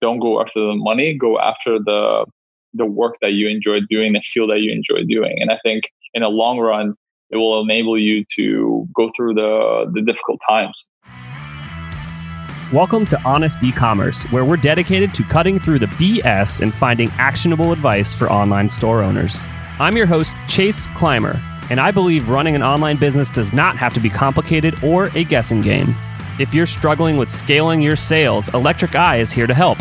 don't go after the money, go after the the work that you enjoy doing, the field that you enjoy doing. And I think in the long run, it will enable you to go through the, the difficult times. Welcome to Honest E-commerce, where we're dedicated to cutting through the BS and finding actionable advice for online store owners. I'm your host, Chase Clymer, and I believe running an online business does not have to be complicated or a guessing game. If you're struggling with scaling your sales, Electric Eye is here to help.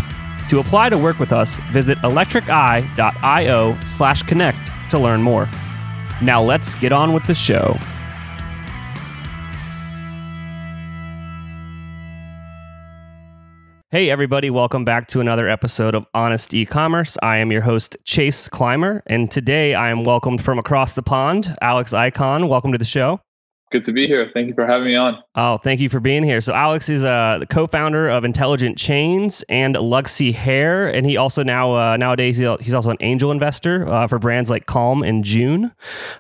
To apply to work with us, visit electriceye.io slash connect to learn more. Now let's get on with the show. Hey, everybody, welcome back to another episode of Honest E-Commerce. I am your host, Chase Clymer, and today I am welcomed from across the pond, Alex Ikonn. Welcome to the show. Good to be here. Thank you for having me on. Oh, thank you for being here. So, Alex is uh, the co-founder of Intelligent Change and Luxy Hair, and he also now uh, nowadays he's also an angel investor uh, for brands like Calm and June.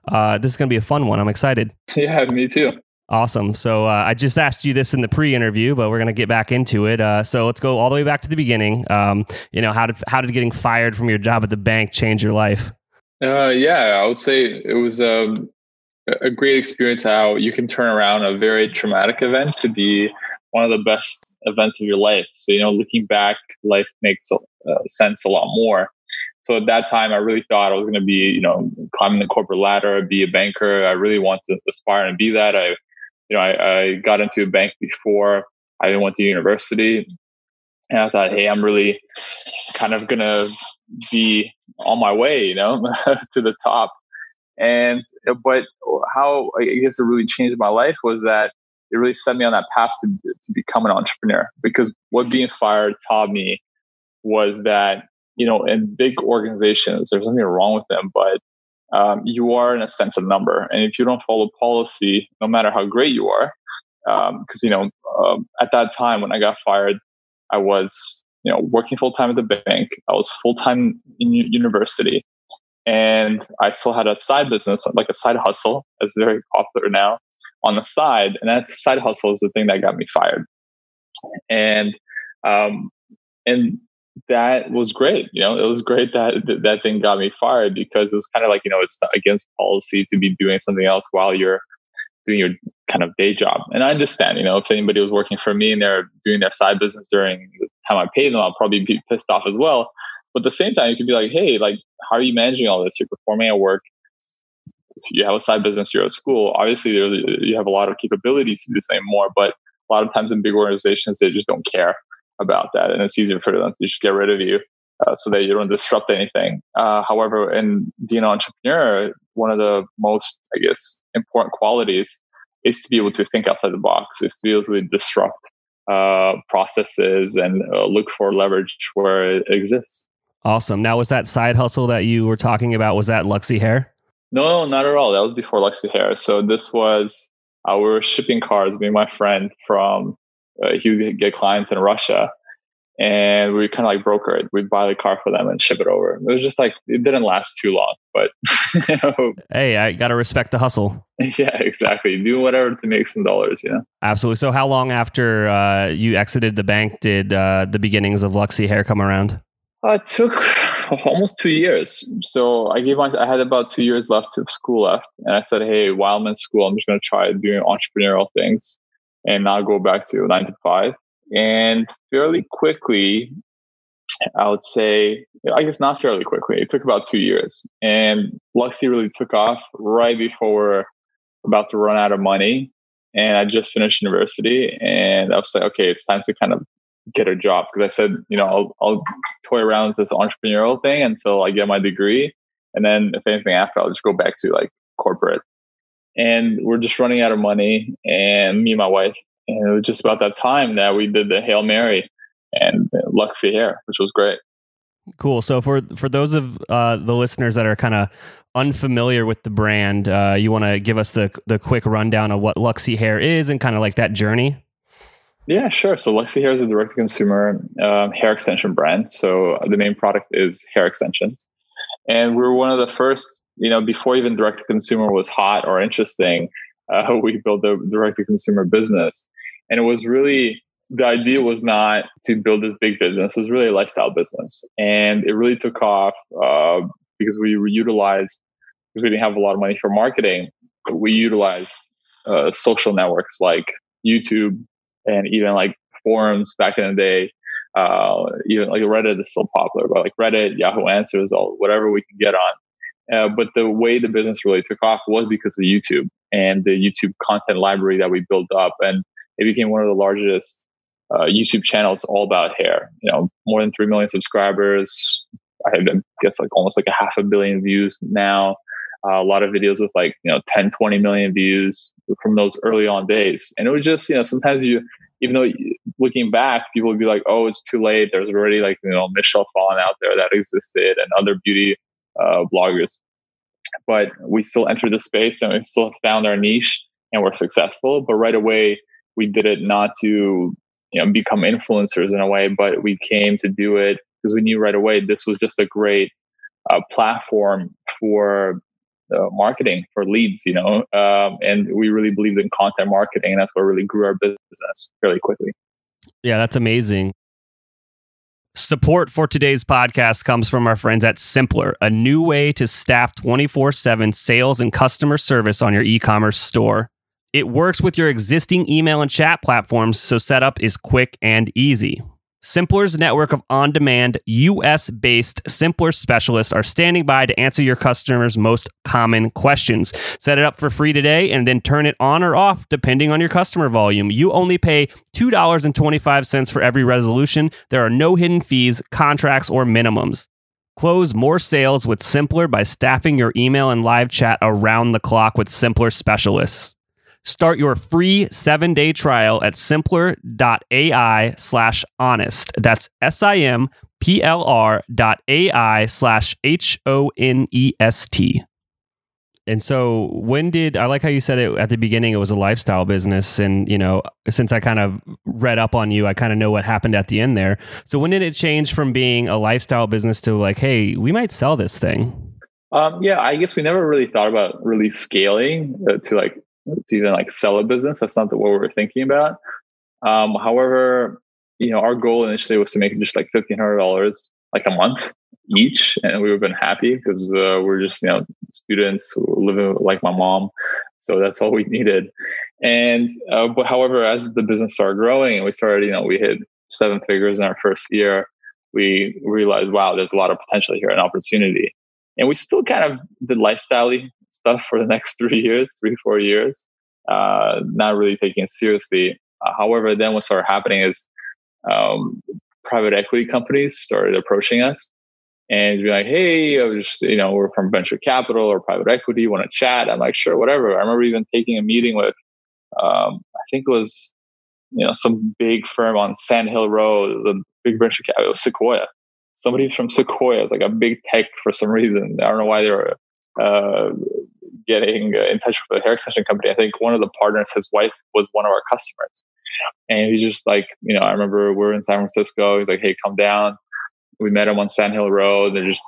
Uh, this is going to be a fun one. I'm excited. Yeah, me too. Awesome. So uh, I just asked you this in the pre-interview, but we're going to get back into it. Uh, so let's go all the way back to the beginning. Um, you know, how did how did getting fired from your job at the bank change your life? Uh, yeah, I would say it was um, a great experience. How you can turn around a very traumatic event to be one of the best events of your life. So you know, looking back, life makes uh, sense a lot more. So at that time, I really thought I was going to be, you know, climbing the corporate ladder, be a banker. I really want to aspire and be that. I you know, I, I got into a bank before I even went to university. And I thought, hey, I'm really kind of gonna be on my way, you know, to the top. And but how I guess it really changed my life was that it really set me on that path to to become an entrepreneur. Because what being fired taught me was that you know in big organizations there's nothing wrong with them, but um, you are in a sense a number. And if you don't follow policy, no matter how great you are, because um, you know um, at that time when I got fired, I was you know working full time at the bank. I was full time in university, and I still had a side business, like a side hustle, that's very popular now on the side. And that side hustle is the thing that got me fired. And um, and that was great. You know, it was great that that thing got me fired because it was kind of like you know it's against policy to be doing something else while you're doing your kind of day job. And I understand, you know, if anybody was working for me and they're doing their side business during the time I paid them, I'll probably be pissed off as well. But at the same time, you could be like, hey, like, how are you managing all this? You're performing at work. You have a side business. You're at school. Obviously, you have a lot of capabilities to do something more. But a lot of times in big organizations, they just don't care about that, and it's easier for them to just get rid of you uh, so that you don't disrupt anything. Uh, however, in being an entrepreneur, one of the most, I guess, important qualities is to be able to think outside the box, is to be able to disrupt uh, processes and uh, look for leverage where it exists. Awesome. Now, was that side hustle that you were talking about? Was that Luxy Hair? No, not at all. That was before Luxy Hair. So this was uh, we were shipping cars, me and my friend from uh, he would get clients in Russia and we kind of like broker it. We'd buy the car for them and ship it over. It was just like it didn't last too long, but you know. Hey, I gotta respect the hustle. Yeah, exactly. Do whatever to make some dollars. You know. Absolutely. So, how long after uh, you exited the bank did uh, the beginnings of Luxy Hair come around? Uh, it took almost two years. So I gave my, I had about two years left of school left, and I said, "Hey, while I'm in school, I'm just going to try doing entrepreneurial things." and not go back to nine to five. And fairly quickly, I would say, I guess not fairly quickly, it took about two years. And Luxy really took off right before about to run out of money. And I just finished university and I was like, okay, it's time to kind of get a job. Because I said, you know, I'll, I'll toy around with this entrepreneurial thing until I get my degree. And then if anything after, I'll just go back to like corporate and we're just running out of money. And me and my wife, and it was just about that time that we did the Hail Mary and Luxy Hair, which was great. Cool. So for for those of uh, the listeners that are kind of unfamiliar with the brand, uh, you want to give us the the quick rundown of what Luxy Hair is and kind of like that journey. Yeah, sure. So Luxy Hair is a direct to consumer um, hair extension brand. So the main product is hair extensions, and we are one of the first you know, before even direct to consumer was hot or interesting, uh, we built a direct to consumer business. And it was really the idea was not to build this big business; it was really a lifestyle business, and it really took off uh, because we were utilized because we didn't have a lot of money for marketing. We utilized uh, social networks like YouTube and even like forums back in the day. Uh, even like Reddit is still popular, but like Reddit, Yahoo Answers, all whatever we can get on. Uh, but the way the business really took off was because of YouTube and the YouTube content library that we built up, and it became one of the largest uh, YouTube channels all about hair. You know, more than three million subscribers. I guess like almost like a half a billion views now. Uh, a lot of videos with like you know 10 20 million views from those early on days. And it was just you know sometimes you even though looking back people would be like oh it's too late. There's already like you know michelle phan out there that existed and other beauty uh, bloggers. But we still entered the space and we still found our niche and we're successful. But right away we did it not to you know become influencers in a way but we came to do it because we knew right away this was just a great uh, platform for uh, marketing for leads, you know, um, and we really believed in content marketing, and that's what really grew our business fairly quickly. Yeah, that's amazing. Support for today's podcast comes from our friends at Simplr, a new way to staff 24 7 sales and customer service on your e commerce store. It works with your existing email and chat platforms, so setup is quick and easy. Simplr's network of on demand, US based Simplr specialists are standing by to answer your customers' most common questions. Set it up for free today and then turn it on or off depending on your customer volume. You only pay $2.25 for every resolution. There are no hidden fees, contracts, or minimums. Close more sales with Simplr by staffing your email and live chat around the clock with Simplr specialists. Start your free seven day trial at simplr.ai slash honest. That's S I M P L R dot AI slash H O N E S T. And so, when did I like how you said it at the beginning? It was a lifestyle business, and you know, since I kind of read up on you, I kind of know what happened at the end there. So, when did it change from being a lifestyle business to like, hey, we might sell this thing? Um, yeah, I guess we never really thought about really scaling uh, to like to even like sell a business. That's not the, what we were thinking about. Um, however, you know, our goal initially was to make just like fifteen hundred dollars like a month each, and we would have been happy because uh, we're just you know students living like my mom, so that's all we needed. And uh, but however, as the business started growing and we started, you know, we hit seven figures in our first year, we realized, wow, there's a lot of potential here and opportunity. And we still kind of did lifestyle stuff for the next three years, three, four years, uh, not really taking it seriously. Uh, however, then what started happening is um, private equity companies started approaching us and be like, "Hey, I was just, you know, we're from venture capital or private equity. Want to chat?" I'm like, "Sure, whatever." I remember even taking a meeting with, um, I think it was, you know, some big firm on Sand Hill Road. It was a big venture capital, Sequoia. Somebody from Sequoia is like a big tech for some reason. I don't know why they were uh, getting uh, in touch with a hair extension company. I think one of the partners, his wife, was one of our customers. And he's just like, you know, I remember we are in San Francisco. He's like, hey, come down. We met him on Sand Hill Road. They're just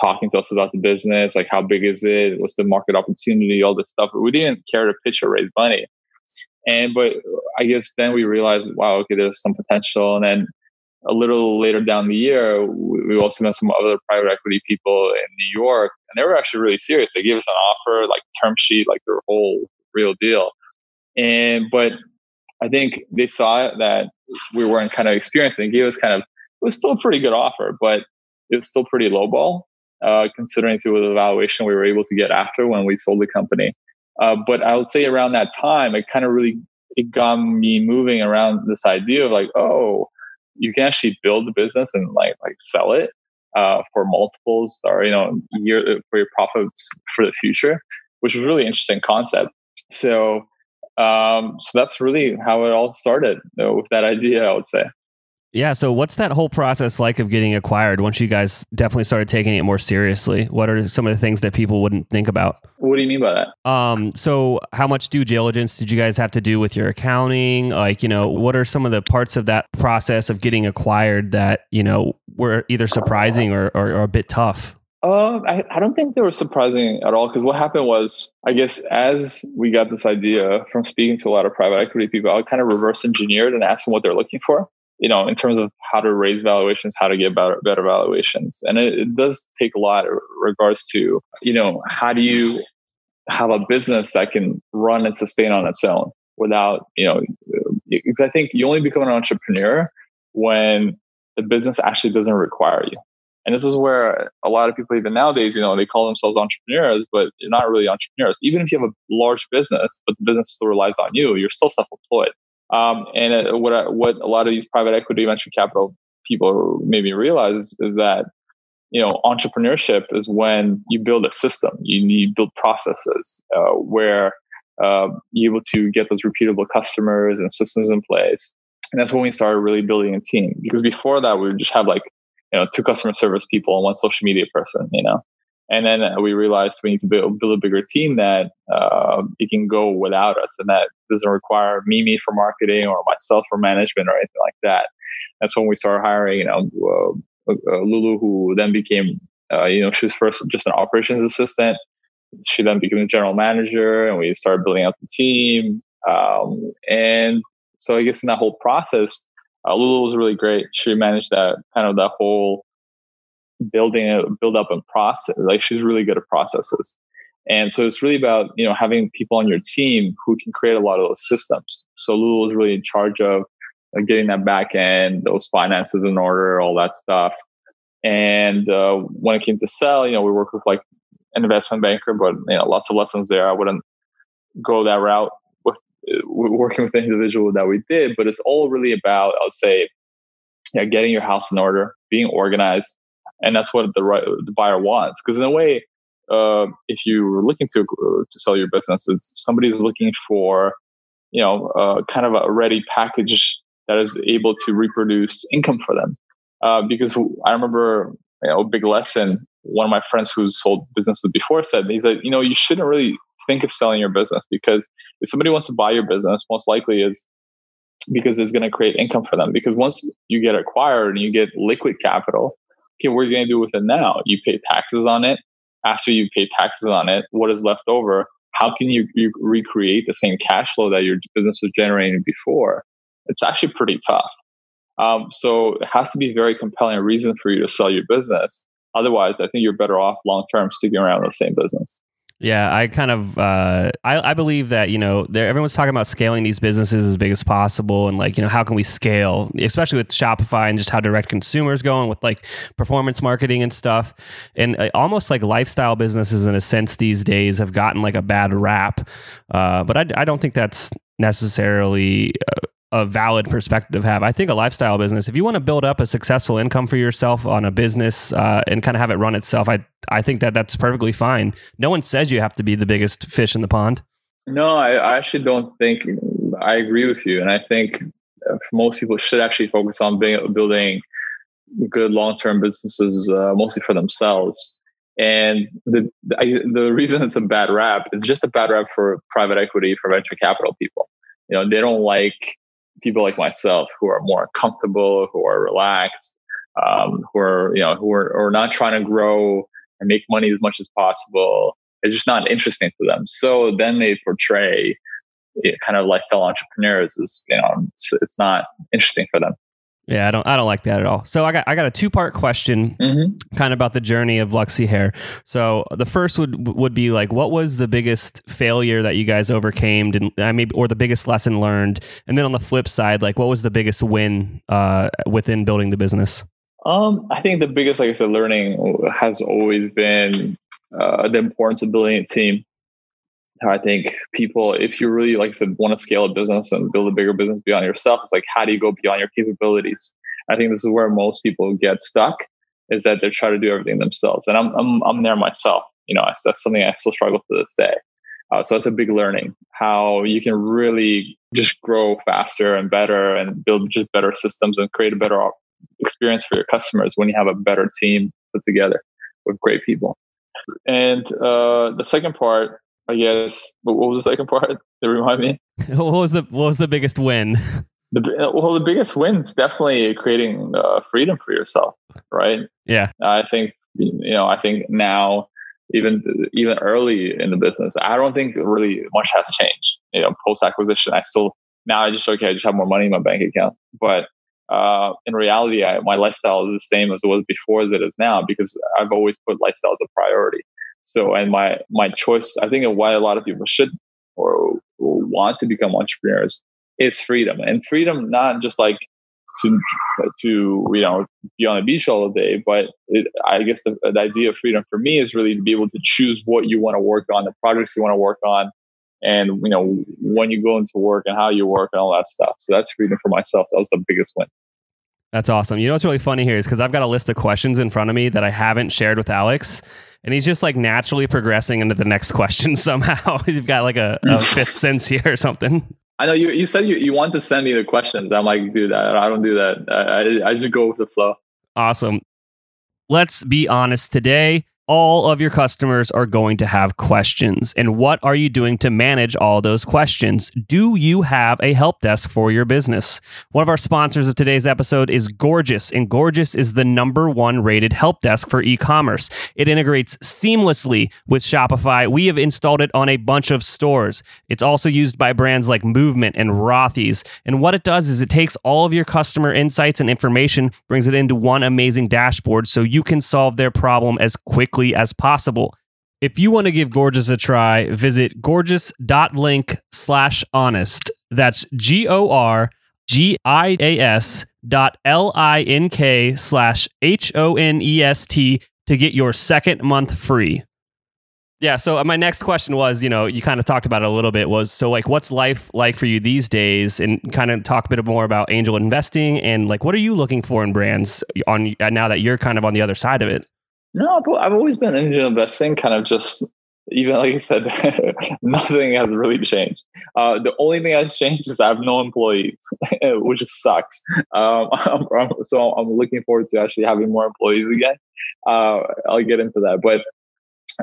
talking to us about the business, like how big is it? What's the market opportunity? All this stuff. But we didn't care to pitch or raise money. And but I guess then we realized, wow, okay, there's some potential. And then a little later down the year, we also met some other private equity people in New York, and they were actually really serious. They gave us an offer, like term sheet, like their whole real deal. And but I think they saw that we weren't kind of experienced. They gave us kind of it was still a pretty good offer, but it was still pretty lowball uh, considering to the valuation we were able to get after when we sold the company. Uh, but I would say around that time, it kind of really it got me moving around this idea of like, oh, you can actually build the business and like like sell it uh, for multiples or you know year for your profits for the future, which was really interesting concept. So um, so that's really how it all started you know, with that idea. I would say. Yeah. So, what's that whole process like of getting acquired once you guys definitely started taking it more seriously? What are some of the things that people wouldn't think about? What do you mean by that? Um, so, how much due diligence did you guys have to do with your accounting? Like, you know, what are some of the parts of that process of getting acquired that, you know, were either surprising or, or, or a bit tough? Uh, I, I don't think they were surprising at all because what happened was, I guess, as we got this idea from speaking to a lot of private equity people, I kind of reverse engineered and asked them what they're looking for, you know, in terms of how to raise valuations, how to get better, better valuations. And it, it does take a lot in regards to, you know, how do you have a business that can run and sustain on its own without, you know, because I think you only become an entrepreneur when the business actually doesn't require you. And this is where a lot of people, even nowadays, you know, they call themselves entrepreneurs, but you're not really entrepreneurs. Even if you have a large business, but the business still relies on you, you're still self-employed. Um, and uh, what I, what a lot of these private equity venture capital people maybe realize is that you know entrepreneurship is when you build a system, you need build processes uh, where uh, you're able to get those repeatable customers and systems in place. And that's when we started really building a team. Because before that, we would just have like you know, two customer service people and one social media person, you know. And then we realized we need to build, build a bigger team that uh, it can go without us and that doesn't require Mimi for marketing or myself for management or anything like that. That's when we started hiring, you know, uh, uh, Lulu, who then became, uh, you know, she was first just an operations assistant. She then became a general manager and we started building out the team. Um, and so I guess in that whole process, uh, Lulu was really great. She managed that kind of that whole building a build up and process. Like she's really good at processes. And so it's really about, you know, having people on your team who can create a lot of those systems. So Lulu was really in charge of uh, getting that back end, those finances in order, all that stuff. And uh, when it came to sell, you know, we worked with like an investment banker, but you know, lots of lessons there. I wouldn't go that route with working with the individual that we did, but it's all really about, I would say, yeah, getting your house in order, being organized, and that's what the right, the buyer wants. Because in a way, uh, if you're looking to to sell your business, it's somebody's looking for, you know, uh, kind of a ready package that is able to reproduce income for them. Uh, because I remember, you know, a big lesson. One of my friends who sold businesses before said, he said, you know, you shouldn't really think of selling your business because if somebody wants to buy your business, most likely is because it's going to create income for them. Because once you get acquired and you get liquid capital, okay, what are you going to do with it now? You pay taxes on it. After you pay taxes on it, what is left over? How can you, you recreate the same cash flow that your business was generating before? It's actually pretty tough. Um, so it has to be very compelling reason for you to sell your business. Otherwise, I think you're better off long term sticking around the same business. Yeah, I kind of uh, I, I believe that you know everyone's talking about scaling these businesses as big as possible and like you know how can we scale, especially with Shopify and just how direct consumers going with like performance marketing and stuff, and uh, almost like lifestyle businesses in a sense these days have gotten like a bad rap, uh, but I, I don't think that's necessarily uh, a valid perspective to have. I think a lifestyle business, if you want to build up a successful income for yourself on a business uh, and kind of have it run itself, I I think that that's perfectly fine. No one says you have to be the biggest fish in the pond. No, I, I actually don't think. I agree with you, and I think most people should actually focus on building good long-term businesses, uh, mostly for themselves. And the the reason it's a bad rap is just a bad rap for private equity, for venture capital people. You know, they don't like people like myself who are more comfortable, who are relaxed, um, who are you know who are, are not trying to grow and make money as much as possible. It's just not interesting to them. So then they portray it, kind of lifestyle entrepreneurs as you know it's, it's not interesting for them. Yeah, I don't I don't like that at all. So I got I got a two part question mm-hmm. kind of about the journey of Luxy Hair. So the first would would be like what was the biggest failure that you guys overcame and I mean or the biggest lesson learned? And then on the flip side, like what was the biggest win uh, within building the business? Um, I think the biggest, like I said, learning has always been uh, the importance of building a team. I think people, if you really, like I said, want to scale a business and build a bigger business beyond yourself, it's like, how do you go beyond your capabilities? I think this is where most people get stuck is that they try to do everything themselves. And I'm, I'm, I'm there myself. You know, that's something I still struggle to this day. Uh, so that's a big learning how you can really just grow faster and better and build just better systems and create a better experience for your customers when you have a better team put together with great people. And uh, the second part I guess. But what was the second part? To remind me. what was the what was the biggest win? The, well, the biggest win is definitely creating uh, freedom for yourself, right? Yeah, I think you know, I think now, even even early in the business, I don't think really much has changed. You know, post acquisition, I still now I just okay, I just have more money in my bank account. But uh, in reality, I, my lifestyle is the same as it was before as it is now because I've always put lifestyle as a priority. So, and my my choice, I think, why a lot of people should or want to become entrepreneurs is freedom, and freedom not just like to to you know be on the beach all day, but it, I guess the, the idea of freedom for me is really to be able to choose what you want to work on, the projects you want to work on, and you know when you go into work and how you work and all that stuff. So that's freedom for myself. That was the biggest win. That's awesome. You know what's really funny here is because I've got a list of questions in front of me that I haven't shared with Alex. And he's just like naturally progressing into the next question somehow. he's got like a, a mm. fifth sense here or something. I know you, you said you, you want to send me the questions. I'm like, dude, I, I don't do that. I, I just go with the flow. Awesome. Let's be honest today all of your customers are going to have questions. And what are you doing to manage all those questions? Do you have a help desk for your business? One of our sponsors of today's episode is Gorgias, and Gorgias is the number one rated help desk for e commerce. It integrates seamlessly with Shopify. We have installed it on a bunch of stores. It's also used by brands like Movement and Rothy's. And what it does is it takes all of your customer insights and information, brings it into one amazing dashboard so you can solve their problem as quickly quickly as possible. If you want to give Gorgias a try, visit gorgias.link slash honest. That's G O R G I A S dot L I N K slash H O N E S T to get your second month free. Yeah. So uh, my next question was, you know, you kind of talked about it a little bit. Was so like, what's life like for you these days? And kind of talk a bit more about angel investing and like, what are you looking for in brands on now that you're kind of on the other side of it? No, I've always been into investing, kind of just even like I said, nothing has really changed. Uh, the only thing that's changed is I have no employees, which sucks. Um, I'm, I'm, so I'm looking forward to actually having more employees again. Uh, I'll get into that, but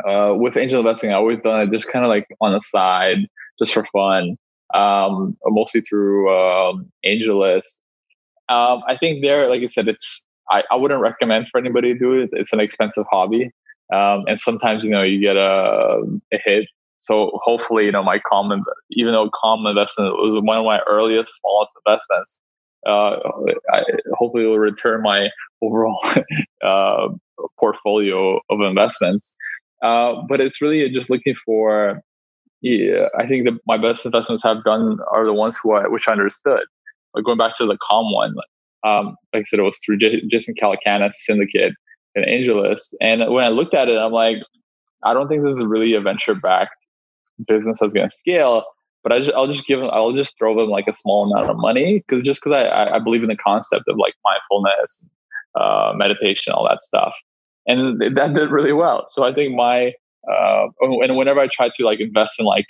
uh, with angel investing, I always done it just kind of like on the side, just for fun, um, mostly through um, AngelList. Um, I think there, like I said, it's I, I wouldn't recommend for anybody to do it. It's an expensive hobby. Um, and sometimes, you know, you get a, a hit. So hopefully, you know, my common, even though Calm investment was one of my earliest, smallest investments, uh, I, hopefully it will return my overall uh, portfolio of investments. Uh, but it's really just looking for, yeah, I think that my best investments have done are the ones who I, which I understood. Like going back to the Calm one, um, like I said, it was through J- Jason Calacanis, Syndicate, and AngelList. And when I looked at it, I'm like, I don't think this is really a venture backed business that's going to scale. But I just, I'll just give them, I'll just throw them like a small amount of money because just because I, I believe in the concept of like mindfulness, uh, meditation, all that stuff, and that did really well. So I think my uh, and whenever I try to like invest in like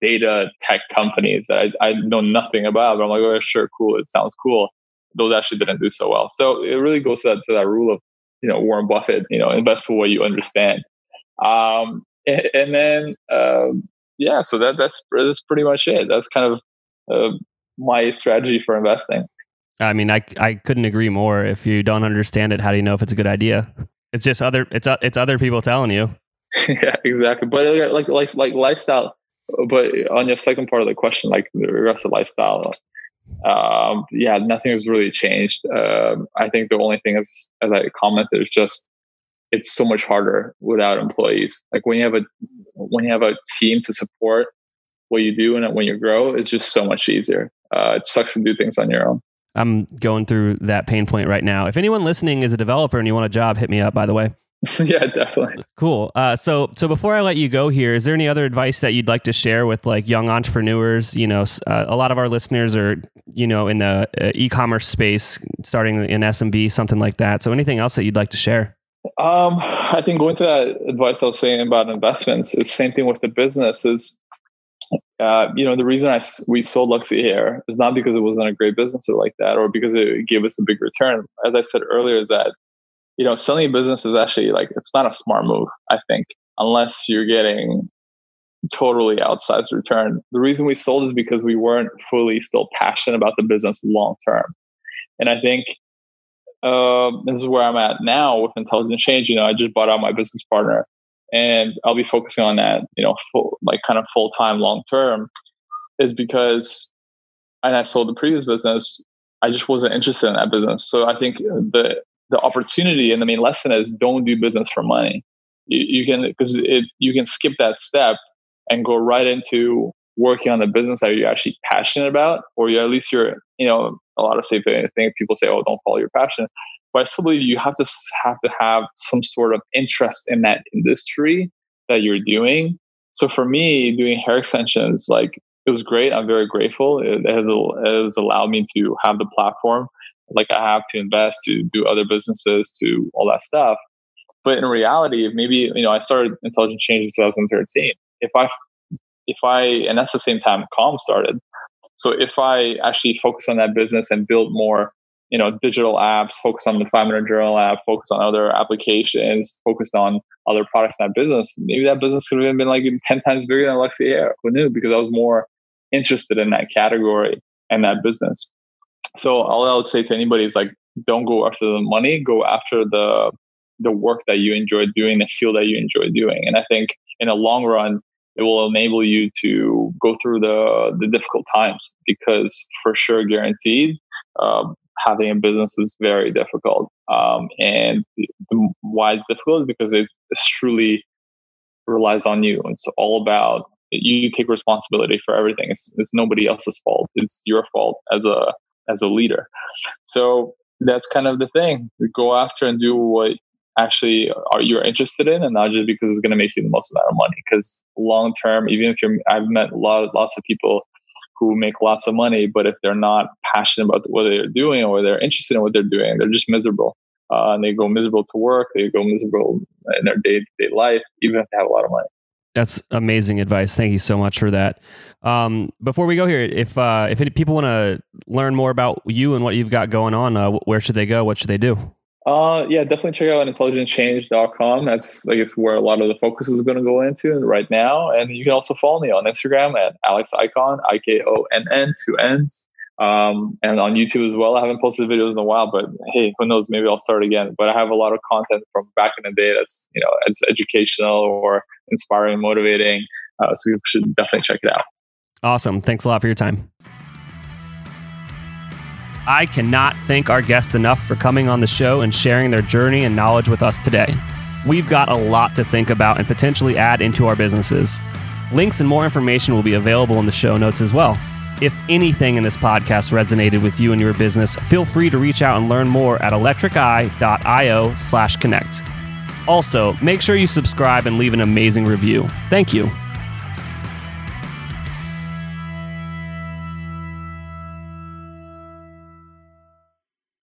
data tech companies that I, I know nothing about, but I'm like, oh, sure, cool, it sounds cool those actually didn't do so well. So it really goes to, to that rule of, you know, Warren Buffett, you know, invest for what you understand. Um, and, and then, um, yeah, so that, that's, that's pretty much it. That's kind of uh, my strategy for investing. I mean, I, I couldn't agree more. If you don't understand it, how do you know if it's a good idea? It's just other, it's, uh, it's other people telling you. yeah, exactly. But uh, like, like, like lifestyle, but on your second part of the question, like the rest of lifestyle, um, yeah, nothing has really changed. Um, I think the only thing is, as I commented, is just it's so much harder without employees. Like when you have a when you have a team to support what you do and when you grow, it's just so much easier. Uh, it sucks to do things on your own. I'm going through that pain point right now. If anyone listening is a developer and you want a job, hit me up. By the way. yeah, definitely. Cool. Uh, so, so before I let you go here, is there any other advice that you'd like to share with like young entrepreneurs? You know, uh, a lot of our listeners are, you know, in the uh, e-commerce space, starting in SMB, something like that. So, anything else that you'd like to share? Um, I think going to that advice I was saying about investments is same thing with the business. Is uh, you know the reason I we sold Luxy Hair is not because it wasn't a great business or like that, or because it gave us a big return. As I said earlier, is that you know, selling a business is actually like it's not a smart move, I think, unless you're getting totally outsized return. The reason we sold is because we weren't fully still passionate about the business long term. And I think uh, this is where I'm at now with Intelligent Change. You know, I just bought out my business partner, and I'll be focusing on that. You know, full, like kind of full time, long term, is because, and I sold the previous business. I just wasn't interested in that business. So I think the the opportunity and the main lesson is don't do business for money. You, you can because it you can skip that step and go right into working on the business that you're actually passionate about, or you at least you're, you know, a lot of say thing people say, oh, don't follow your passion. But I still believe you have to have to have some sort of interest in that industry that you're doing. So for me, doing hair extensions, like it was great. I'm very grateful. It, has, it has allowed me to have the platform like I have to invest to do other businesses to all that stuff. But in reality, maybe you know, I started Intelligent Change in 2013. If I if I, and that's the same time Calm started. So if I actually focus on that business and build more, you know, digital apps, focus on the five minute journal app, focus on other applications, focused on other products in that business, maybe that business could have been like 10 times bigger than Luxy Hair. Who knew? Because I was more interested in that category and that business. So all I would say to anybody is like, don't go after the money, go after the the work that you enjoy doing, the field that you enjoy doing. And I think in the long run, it will enable you to go through the the difficult times because for sure guaranteed um, having a business is very difficult. Um, and why it's difficult because it truly relies on you. It's all about you take responsibility for everything. It's, it's nobody else's fault. It's your fault as a as a leader. So that's kind of the thing. Go after and do what actually are you're interested in and not just because it's going to make you the most amount of money because long term even if you're i've met a lot lots of people who make lots of money but if they're not passionate about what they're doing or they're interested in what they're doing they're just miserable. Uh, and they go miserable to work they go miserable in their day-to-day life even if they have a lot of money that's amazing advice. Thank you so much for that. Um, before we go here, if uh, if people want to learn more about you and what you've got going on, uh, where should they go? What should they do? Uh, yeah, definitely check out intelligentchange.com. That's I guess where a lot of the focus is going to go into right now. And you can also follow me on Instagram at Alex Ikonn, I K O N N, two N's. Um, and on YouTube as well. I haven't posted videos in a while, but hey, who knows? Maybe I'll start again. But I have a lot of content from back in the day that's you know it's educational or inspiring, motivating. Uh, so you should definitely check it out. Awesome. Thanks a lot for your time. I cannot thank our guests enough for coming on the show and sharing their journey and knowledge with us today. We've got a lot to think about and potentially add into our businesses. Links and more information will be available in the show notes as well. If anything in this podcast resonated with you and your business, feel free to reach out and learn more at electriceye.io slash connect. Also, make sure you subscribe and leave an amazing review. Thank you.